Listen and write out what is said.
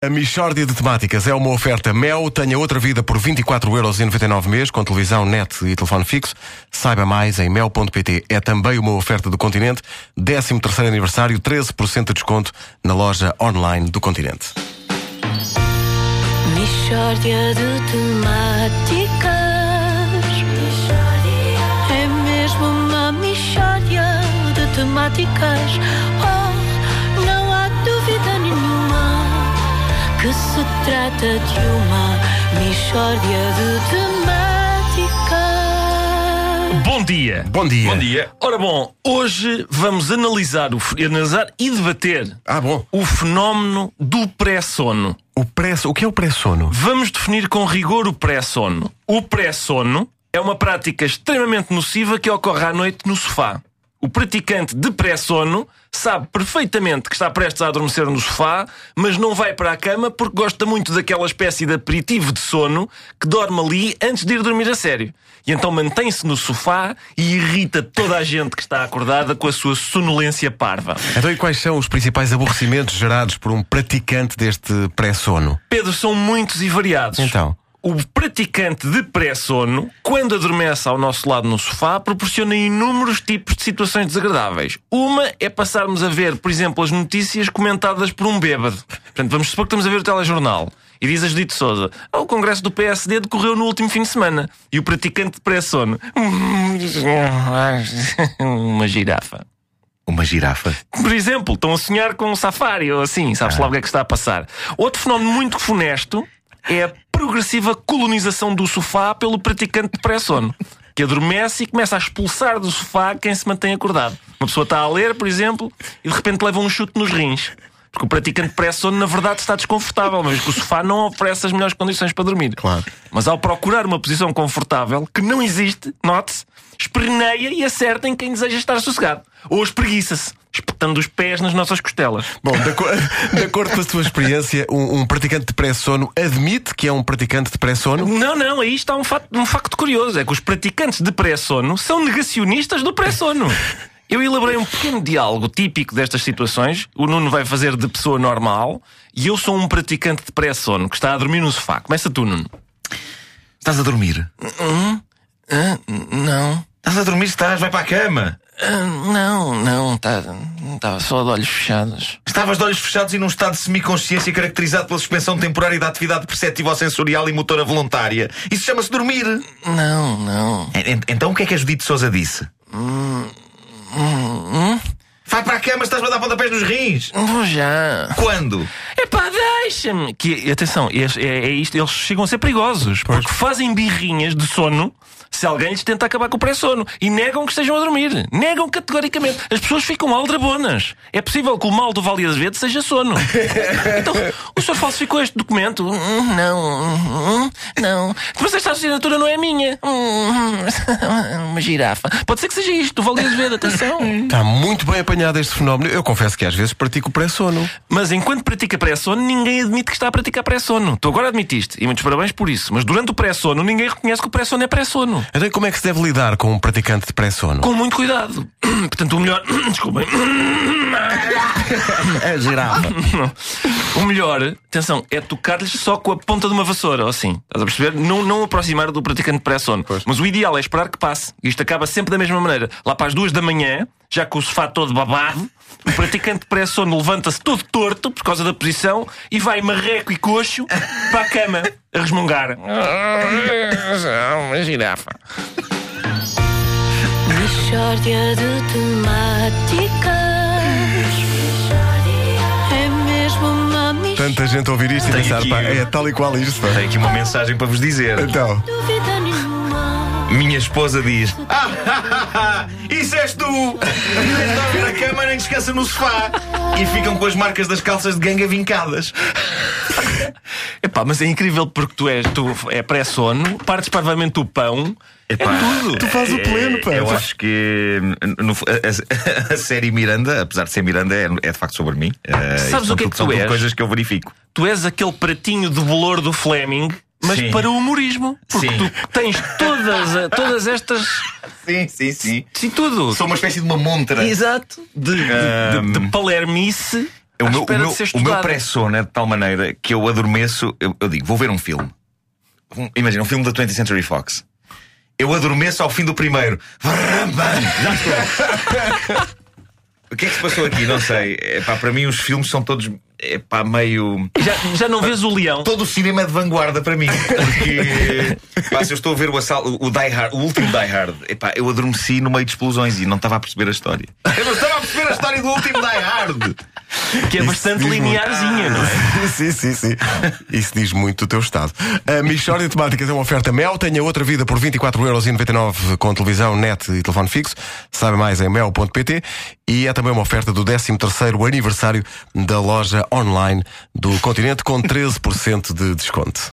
A Michórdia de Temáticas é uma oferta Mel. Tenha outra vida por 24,99€ mês, com televisão, net e telefone fixo. Saiba mais em mel.pt. É também uma oferta do Continente. 13º aniversário, 13% de desconto na loja online do Continente. Michórdia de temáticas. É mesmo uma michórdia de temáticas. Trata de uma michórdia de temáticas. Bom dia. Bom dia. Bom dia. Ora bom, hoje vamos analisar, o, analisar e debater Ah, bom. o fenómeno do pré-sono. O, pré o que é o pré-sono? Vamos definir com rigor o pré-sono. O pré-sono é uma prática extremamente nociva que ocorre à noite no sofá. O praticante de pré-sono sabe perfeitamente que está prestes a adormecer no sofá, mas não vai para a cama porque gosta muito daquela espécie de aperitivo de sono que dorme ali antes de ir dormir a sério. E então mantém-se no sofá e irrita toda a gente que está acordada com a sua sonolência parva. Então, e quais são os principais aborrecimentos gerados por um praticante deste pré-sono? Pedro, são muitos e variados. Então? O praticante de pré-sono, quando adormece ao nosso lado no sofá, proporciona inúmeros tipos de situações desagradáveis. Uma é passarmos a ver, por exemplo, as notícias comentadas por um bêbado. Portanto, vamos supor que estamos a ver o telejornal. E diz a Judite Souza: "Ah, O congresso do PSD decorreu no último fim de semana. E o praticante de pré-sono. Uma girafa. Uma girafa. Por exemplo, estão a sonhar com um safari ou assim, sabes lá o que é que está a passar. Outro fenómeno muito funesto é a progressiva colonização do sofá pelo praticante de pré-sono. Que adormece e começa a expulsar do sofá quem se mantém acordado. Uma pessoa está a ler, por exemplo, e de repente leva um chute nos rins. Porque o praticante de pré-sono, na verdade, está desconfortável, mas que o sofá não oferece as melhores condições para dormir. Claro. Mas ao procurar uma posição confortável, que não existe, note-se, esperneia e acerta em quem deseja estar sossegado. Ou espreguiça-se, espetando os pés nas nossas costelas. Bom, de, aco- de acordo com a sua experiência, um, um praticante de pré-sono admite que é um praticante de pré-sono? Não, não, aí está um facto, um facto curioso: é que os praticantes de pré-sono são negacionistas do pré-sono. Eu elaborei um pequeno diálogo típico destas situações. O Nuno vai fazer de pessoa normal e eu sou um praticante de pré-sono que está a dormir no sofá. Começa tu, Nuno. Estás a dormir? Ah, não. Estás a dormir, estás? Vai para a cama. Ah, não, não, estava tá, só de olhos fechados. Estavas de olhos fechados e num estado de semiconsciência caracterizado pela suspensão temporária da atividade perceptiva sensorial e motora voluntária. Isso chama-se dormir. Não, não. En- en- Então o que é que a Judite Souza disse? Vai para a cama, estás a dar pontapés nos rins. Vou já. Quando? Deixa-me! Que, atenção, é, é- isto, eles chegam a ser perigosos porque fazem birrinhas de sono se alguém lhes tenta acabar com o pré-sono e negam que estejam a dormir. Negam categoricamente. As pessoas ficam aldrabonas. É possível que o mal do Vale Azevedo seja sono. então, o senhor falsificou este documento? Hum, Não, hum, não. Mas esta assinatura não é minha. Hum, Uma girafa. Pode ser que seja isto, do Vale Azevedo, atenção. Está muito bem apanhado este fenómeno. Eu confesso que às vezes pratico pré-sono. Mas enquanto pratica pré-sono, ninguém admite que está a praticar pré-sono. Tu agora admitiste, e muitos parabéns por isso. Mas durante o pré-sono, ninguém reconhece que o pré-sono é pré-sono. Então, como é que se deve lidar com um praticante de pré-sono? Com muito cuidado. Portanto, o melhor. Desculpem. A girafa. O melhor, atenção, é tocar-lhes só com a ponta de uma vassoura, ou assim. Estás a perceber? Não, não aproximar do praticante de pré-sono. Mas o ideal é esperar que passe. Isto acaba sempre da mesma maneira. Lá para as duas da manhã, já com o sofá todo babado, o praticante de pré-sono levanta-se todo torto por causa da posição e vai marreco e coxo para a cama a resmungar. Uma girafa. De temáticas. É mesmo uma michórdia. Tanta gente a ouvir isto e Tenho pensar, aqui- pá, é tal e qual isto. pá. Tenho aqui uma mensagem para vos dizer. Então. Minha esposa diz: ah, Isso és tu! Dorme na cama nem descansa no sofá. E ficam com as marcas das calças de ganga vincadas. Epá, mas é incrível porque tu és, tu é pré-sono, partes parvamente o pão, Epá, é tudo. tu fazes o pleno, pá. Eu acho que no- a, a- a série Miranda, apesar de ser Miranda, é, é de facto sobre mim. Eh, Sabes o que é que tu és? coisas que eu verifico. Tu és aquele pratinho de bolor do Fleming, mas Sim. para o humorismo. Porque Sim. tu tens todas, a- todas estas. Sim, sim, sim. Sim, tudo. Sou uma espécie de uma montra. Exato. De, de, de, de palermice O meu, o meu, o meu pré-sono é de tal maneira que eu adormeço. Eu, eu digo, vou ver um filme. Um- imagina, um filme da 20th Century Fox. Eu adormeço ao fim do primeiro. Vrrrambam! Já estou. o que é que se passou aqui? Não sei. Epá, para mim, os filmes são todos. Epá, meio. Já, já não vês o leão? Todo o cinema é de vanguarda para mim. Porque pá, se eu estou a ver o assalto, o, Die Hard, o último Die Hard, epá, eu adormeci no meio de explosões e não estava a perceber a história. Eu não estava a perceber a história do último Die Hard. Que é bastante diz muito. linearzinha, não é? sim, sim, sim. Isso diz muito do teu estado. A Michórdia de Temáticas é uma oferta Mel. Tenha outra vida por 24,99€ com televisão, net e telefone fixo. Saiba mais em mel.pt. E é também uma oferta do 13º aniversário da loja online do Continente com 13% de desconto.